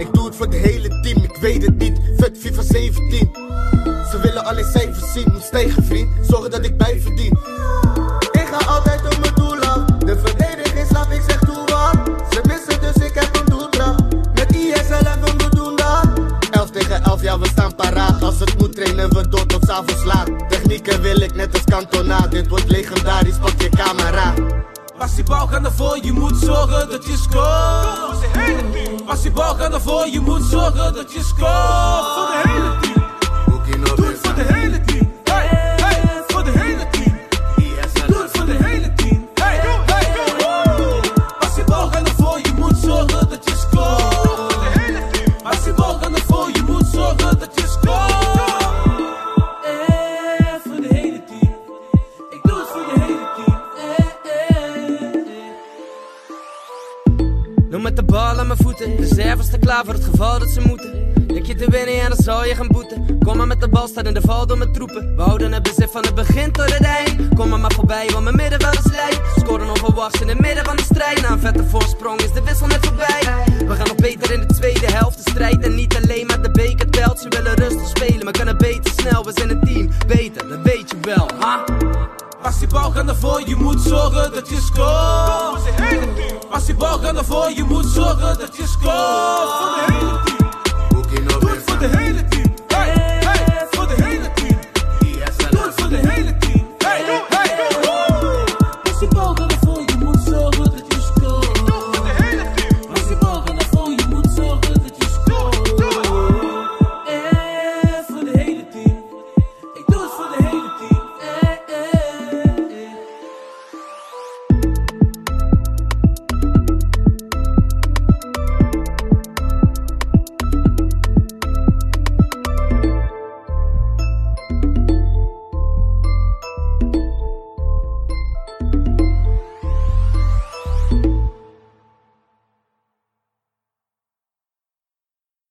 Ik doe het voor de hele team, ik weet het niet. Vet FIFA 17. Ze willen alleen cijfers zien, moet stijgen vriend. Zorgen dat ik bijverdien. Ik ga altijd op mijn doel af. De verdediging slap, ik zeg toe wat. Ze missen dus ik heb een doeltrap. Met ISL we doen dat. 11 tegen 11, ja we staan paraat. Als het moet trainen we door tot s'avonds laat. Technieken wil ik net als Cantona. Dit wordt legendarisch, pak je camera. Pas die bal gaan ervoor, je moet zorgen dat je scoort. Pas die bal ervoor, je moet zorgen dat je scoort. Voor de hele team. Met de bal aan mijn voeten. Reserves te klaar voor het geval dat ze moeten. Denk je te winnen en dan zal je gaan boeten. Kom maar met de bal, staat in de val door mijn troepen. We houden het bezit van het begin tot het eind. Kom maar maar voorbij, want mijn midden wel eens lijkt. Scoren onverwachts in het midden van de strijd. Na een vette voorsprong is de wissel net voorbij. We gaan nog beter in de tweede helft. De strijd en niet alleen maar de beker telt. Ze willen rustig spelen, maar kunnen beter snel. We zijn een team, beter, Pas die bal gaan ervoor, je moet zorgen dat je scoort. Pas die bal ervoor, je moet zorgen dat je scoort.